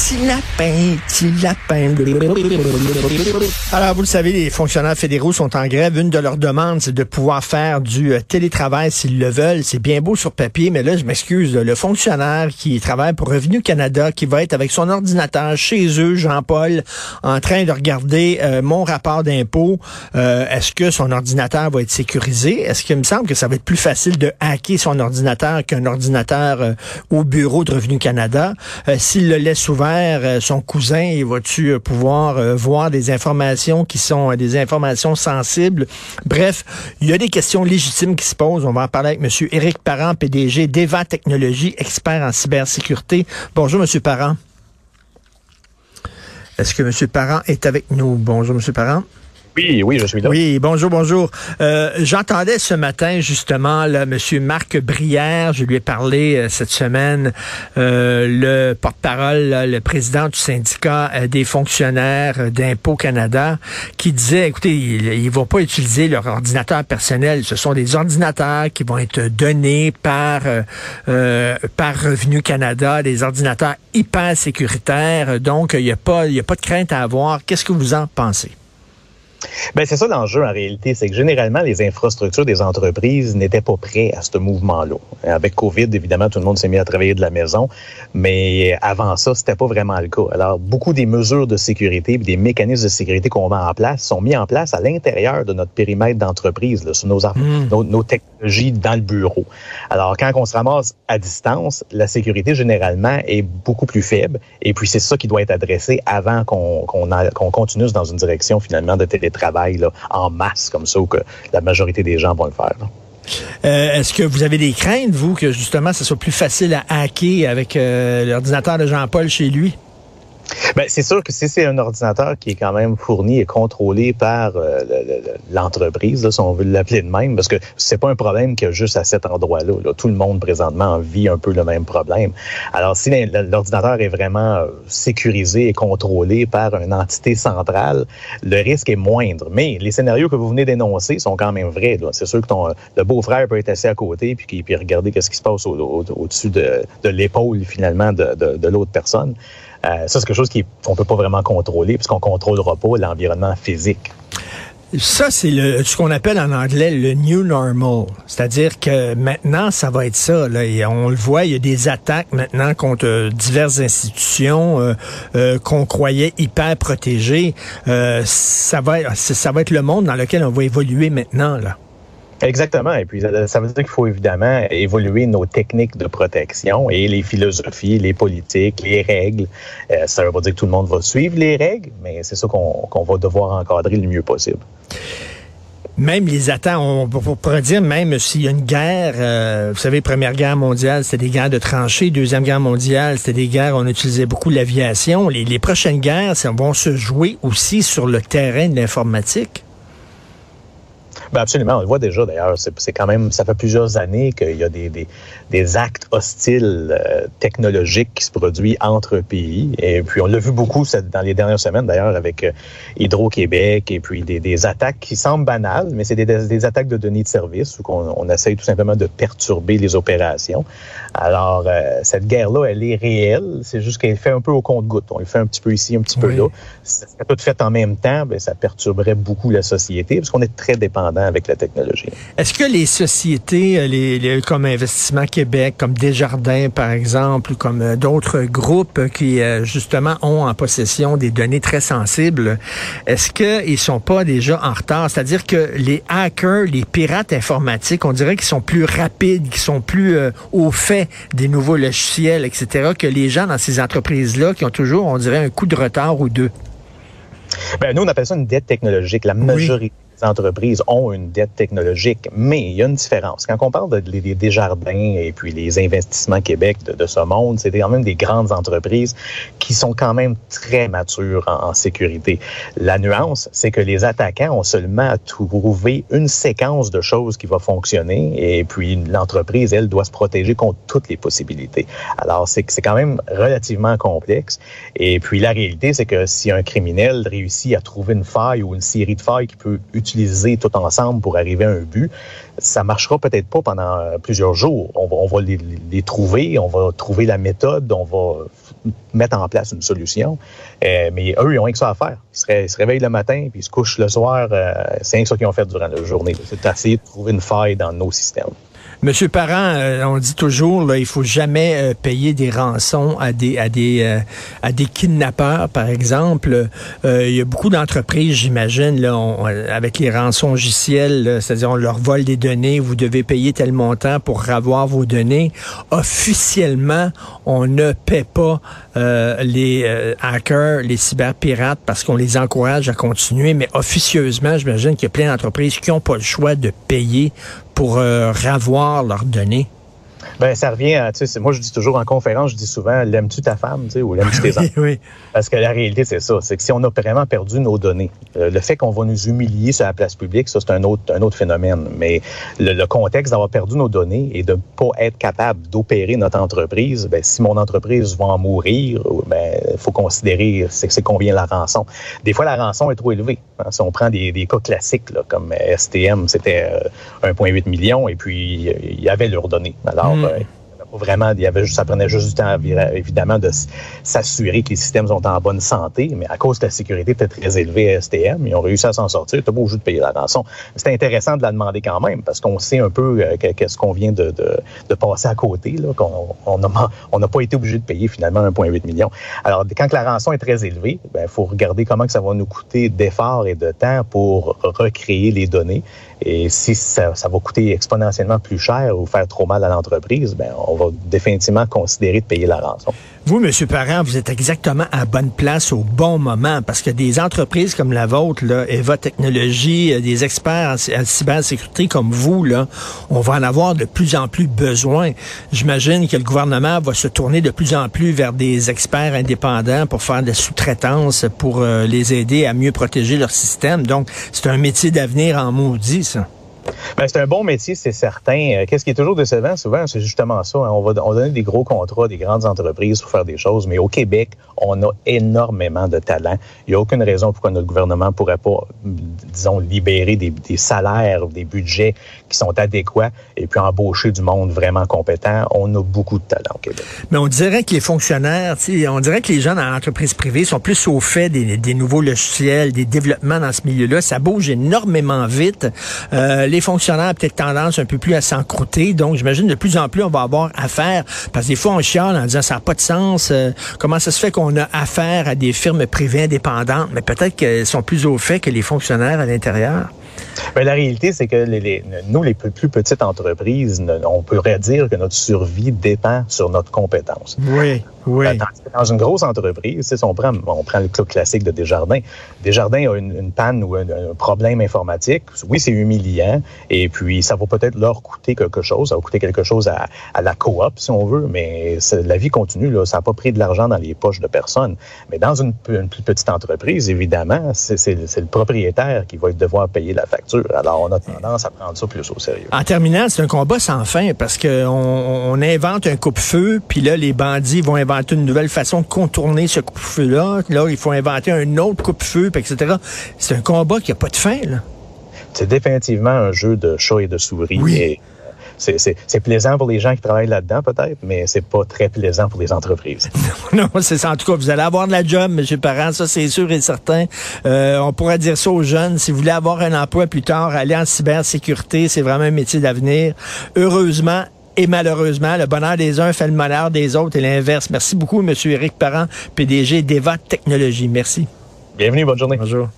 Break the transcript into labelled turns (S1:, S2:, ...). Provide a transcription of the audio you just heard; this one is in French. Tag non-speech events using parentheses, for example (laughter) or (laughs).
S1: petit lapin, petit lapin. Alors, vous le savez, les fonctionnaires fédéraux sont en grève. Une de leurs demandes, c'est de pouvoir faire du euh, télétravail s'ils le veulent. C'est bien beau sur papier, mais là, je m'excuse, le fonctionnaire qui travaille pour Revenu Canada, qui va être avec son ordinateur chez eux, Jean-Paul, en train de regarder euh, mon rapport d'impôt, euh, est-ce que son ordinateur va être sécurisé? Est-ce qu'il me semble que ça va être plus facile de hacker son ordinateur qu'un ordinateur au bureau de Revenu Canada? S'il le laisse ouvert, euh, son cousin, il va-tu euh, pouvoir euh, voir des informations qui sont des informations sensibles? Bref, il y a des questions légitimes qui se posent. On va en parler avec M. Éric Parent, PDG d'Eva Technologies, expert en cybersécurité. Bonjour, M. Parent. Est-ce que M. Parent est avec nous? Bonjour, M. Parent.
S2: Oui, oui, je suis là.
S1: Oui, bonjour, bonjour. Euh, J'entendais ce matin justement là, M. Marc Brière, je lui ai parlé euh, cette semaine, euh, le porte-parole, le président du syndicat euh, des fonctionnaires d'Impôt Canada, qui disait, écoutez, ils ne vont pas utiliser leur ordinateur personnel, ce sont des ordinateurs qui vont être donnés par, par Revenu Canada, des ordinateurs hyper sécuritaires, donc il n'y a, pas, a pas de crainte à avoir. Qu'est-ce que vous en pensez?
S2: Ben c'est ça l'enjeu en réalité, c'est que généralement les infrastructures des entreprises n'étaient pas prêtes à ce mouvement-là. Avec Covid, évidemment, tout le monde s'est mis à travailler de la maison, mais avant ça, c'était pas vraiment le cas. Alors beaucoup des mesures de sécurité, des mécanismes de sécurité qu'on met en place sont mis en place à l'intérieur de notre périmètre d'entreprise, sur hmm. nos, nos, technologies dans le bureau. Alors quand on se ramasse à distance, la sécurité généralement est beaucoup plus faible, et puis c'est ça qui doit être adressé avant qu'on qu'on continue dans une direction finalement de télétravail en masse comme ça, ou que la majorité des gens vont le faire.
S1: Euh, est-ce que vous avez des craintes, vous, que justement, ce soit plus facile à hacker avec euh, l'ordinateur de Jean-Paul chez lui?
S2: Ben, c'est sûr que si c'est un ordinateur qui est quand même fourni et contrôlé par euh, l'entreprise, si on veut l'appeler de même, parce que c'est pas un problème que juste à cet endroit-là. Tout le monde présentement vit un peu le même problème. Alors, si l'ordinateur est vraiment euh, sécurisé et contrôlé par une entité centrale, le risque est moindre. Mais les scénarios que vous venez d'énoncer sont quand même vrais. C'est sûr que ton, le beau-frère peut être assis à côté puis, puis regarder qu'est-ce qui se passe au-dessus de, l'épaule finalement de, de l'autre personne. Euh, ça, c'est quelque chose qu'on ne peut pas vraiment contrôler puisqu'on ne contrôlera pas l'environnement physique.
S1: Ça, c'est le, ce qu'on appelle en anglais le new normal. C'est-à-dire que maintenant, ça va être ça. Là, et on le voit, il y a des attaques maintenant contre diverses institutions euh, euh, qu'on croyait hyper protégées. ça, va, ça va être le monde dans lequel on va évoluer maintenant. Là.
S2: Exactement. Et puis, ça veut dire qu'il faut évidemment évoluer nos techniques de protection et les philosophies, les politiques, les règles. Euh, ça veut pas dire que tout le monde va suivre les règles, mais c'est ça qu'on va devoir encadrer le mieux possible.
S1: Même les attaques, on, pourrait dire même s'il y a une guerre, euh, vous savez, Première Guerre mondiale, c'était des guerres de tranchées, Deuxième Guerre mondiale, c'était des guerres, on utilisait beaucoup l'aviation. Les, les prochaines guerres, vont se jouer aussi sur le terrain de l'informatique.
S2: Ben absolument, on le voit déjà d'ailleurs. C'est quand même, ça fait plusieurs années qu'il y a des, des, des actes hostiles euh, technologiques qui se produisent entre pays. Et puis on l'a vu beaucoup dans les dernières semaines d'ailleurs avec euh, Hydro-Québec et puis des, des, attaques qui semblent banales, mais c'est des, des, attaques de données de service où on, on essaye tout simplement de perturber les opérations. Alors euh, cette guerre-là, elle est réelle. C'est juste qu'elle fait un peu au compte-goutte. On le fait un petit peu ici, un petit peu là. Si ça tout fait en même temps, ben, ça perturberait beaucoup la société parce qu'on est très dépendant avec la technologie.
S1: Est-ce que les sociétés, euh, les, comme Investissement Québec, comme Desjardins, par exemple, ou comme euh, d'autres groupes qui, euh, justement, ont en possession des données très sensibles, est-ce qu'ils sont pas déjà en retard? C'est-à-dire que les hackers, les pirates informatiques, on dirait qu'ils sont plus rapides, qu'ils sont plus au fait des nouveaux logiciels, etc., que les gens dans ces entreprises-là qui ont toujours, on dirait, un coup de retard ou deux?
S2: Ben, nous, on appelle ça une dette technologique. La majorité entreprises ont une dette technologique, mais il y a une différence. Quand on parle de, des Desjardins et puis les investissements Québec de, ce monde, c'est quand même des grandes entreprises qui sont quand même très matures en, sécurité. La nuance, c'est que les attaquants ont seulement à trouver une séquence de choses qui va fonctionner et puis l'entreprise, elle, doit se protéger contre toutes les possibilités. Alors, c'est quand même relativement complexe. Et puis, la réalité, c'est que si un criminel réussit à trouver une faille ou une série de failles qui peut utiliser utiliser tout ensemble pour arriver à un but. Ça marchera peut-être pas pendant plusieurs jours. On va, les, trouver, on va trouver la méthode, on va mettre en place une solution. Euh, mais eux, ils ont rien que ça à faire. Ils se, réveillent le matin, puis ils se couchent le soir. Euh, c'est rien que ça qu'ils ont fait durant la journée. C'est d'essayer de trouver une faille dans nos systèmes.
S1: Monsieur Parent, euh, on dit toujours là, il faut jamais euh, payer des rançons à des à des euh, à des kidnappeurs, par exemple. il y a beaucoup d'entreprises, j'imagine, là, avec les rançons logicielles, c'est-à-dire on leur vole des données, vous devez payer tel montant pour avoir vos données. Officiellement, on ne paie pas les hackers, les cyberpirates, parce qu'on les encourage à continuer, mais officieusement, j'imagine qu'il y a plein d'entreprises qui n'ont pas le choix de payer pour euh, ravoir leurs données?
S2: Ben, ça revient à, tu sais, moi, je dis toujours en conférence, je dis souvent, l'aimes-tu ta femme, tu sais, ou l'aimes-tu tes (laughs) enfants?
S1: oui.
S2: Parce que la réalité, c'est ça. C'est que si on a vraiment perdu nos données, euh, le fait qu'on va nous humilier sur la place publique, ça, c'est un autre, un autre phénomène. Mais le, contexte d'avoir perdu nos données et de ne pas être capable d'opérer notre entreprise, ben, si mon entreprise va en mourir, ben, faut considérer c'est combien la rançon. Des fois, la rançon est trop élevée. Hein. Si on prend des, des cas classiques, là, comme STM, c'était 1,8 euh, million, et puis il y avait leurs données. Alors, hmm vraiment, il y avait, ça prenait juste du temps, évidemment, de s'assurer que les systèmes sont en bonne santé, mais à cause que la sécurité était très élevée à STM, ils ont réussi à s'en sortir. Tu pas obligé de payer la rançon. C'était intéressant de la demander quand même, parce qu'on sait un peu euh, qu'est-ce qu'on vient de, de, passer à côté, là, qu'on on n'a pas été obligé de payer finalement 1,8 million. Alors, quand la rançon est très élevée, il ben, faut regarder comment que ça va nous coûter d'efforts et de temps pour recréer les données. Et si ça, ça, va coûter exponentiellement plus cher ou faire trop mal à l'entreprise, ben on va définitivement considérer de payer la rançon.
S1: Vous, M. Parent, vous êtes exactement à bonne place au bon moment parce que des entreprises comme la vôtre, là, Eva Technologies, euh, des experts en, cybersécurité comme vous, là, on va en avoir de plus en plus besoin. J'imagine que le gouvernement va se tourner de plus en plus vers des experts indépendants pour faire des sous-traitances pour euh, les aider à mieux protéger leur système. Donc, c'est un métier d'avenir en maudit, ça.
S2: Ben, c'est un bon métier, c'est certain. Euh, qu'est-ce qui est toujours décevant souvent, c'est justement ça. Hein. On va on donner des gros contrats des grandes entreprises pour faire des choses, mais au Québec, on a énormément de talent. Il n'y a aucune raison pourquoi notre gouvernement pourrait pas, disons, libérer des, des salaires, des budgets qui sont adéquats et puis embaucher du monde vraiment compétent. On a beaucoup de talent au Québec.
S1: Mais on dirait que les fonctionnaires, on dirait que les gens dans l'entreprise privée sont plus au fait des, nouveaux logiciels, des développements dans ce milieu-là. Ça bouge énormément vite. Euh, fonctionnaires ont peut-être tendance un peu plus à s'encrouter. Donc, j'imagine de plus en plus, on va avoir affaire, parce que des fois, on chiale en disant ça n'a pas de sens. Euh, comment ça se fait qu'on a affaire à des firmes privées indépendantes? Mais peut-être qu'elles sont plus au fait que les fonctionnaires à l'intérieur.
S2: Mais la réalité, c'est que les, nous, les plus, petites entreprises, on pourrait dire que notre survie dépend sur notre compétence.
S1: Oui. Oui.
S2: Dans, une grosse entreprise, si on prend, on prend le club classique de Desjardins. Desjardins a une, panne ou un, problème informatique. Oui, c'est humiliant. Et puis, ça va peut-être leur coûter quelque chose. Ça va coûter quelque chose à, la coop, si on veut. Mais la vie continue. Là, ça n'a pas pris de l'argent dans les poches de personne. Mais dans une, plus petite entreprise, évidemment, c'est le propriétaire qui va devoir payer la facture. Alors, on a tendance à prendre ça plus au sérieux.
S1: En terminant, c'est un combat sans fin parce qu'on on invente un coupe-feu, puis là, les bandits vont inventer inventer une nouvelle façon de contourner ce coupe-feu-là. Là, il faut inventer un autre coupe-feu, etc. C'est un combat qui n'a pas de fin.
S2: C'est définitivement un jeu de chat et de souris.
S1: Oui.
S2: c'est plaisant pour les gens qui travaillent là-dedans, peut-être, mais c'est pas très plaisant pour les entreprises. (laughs)
S1: non, c'est ça. En tout cas, vous allez avoir de la job, M. Parent, ça, c'est sûr et certain. Euh, on pourrait dire ça aux jeunes. Si vous voulez avoir un emploi plus tard, aller en cybersécurité, c'est vraiment un métier d'avenir. Heureusement, et malheureusement, le bonheur des uns fait le malheur des autres et l'inverse. Merci beaucoup, M. Éric Parent, PDG d'Eva Technologies. Merci.
S2: Bienvenue, bonne journée.
S1: Bonjour.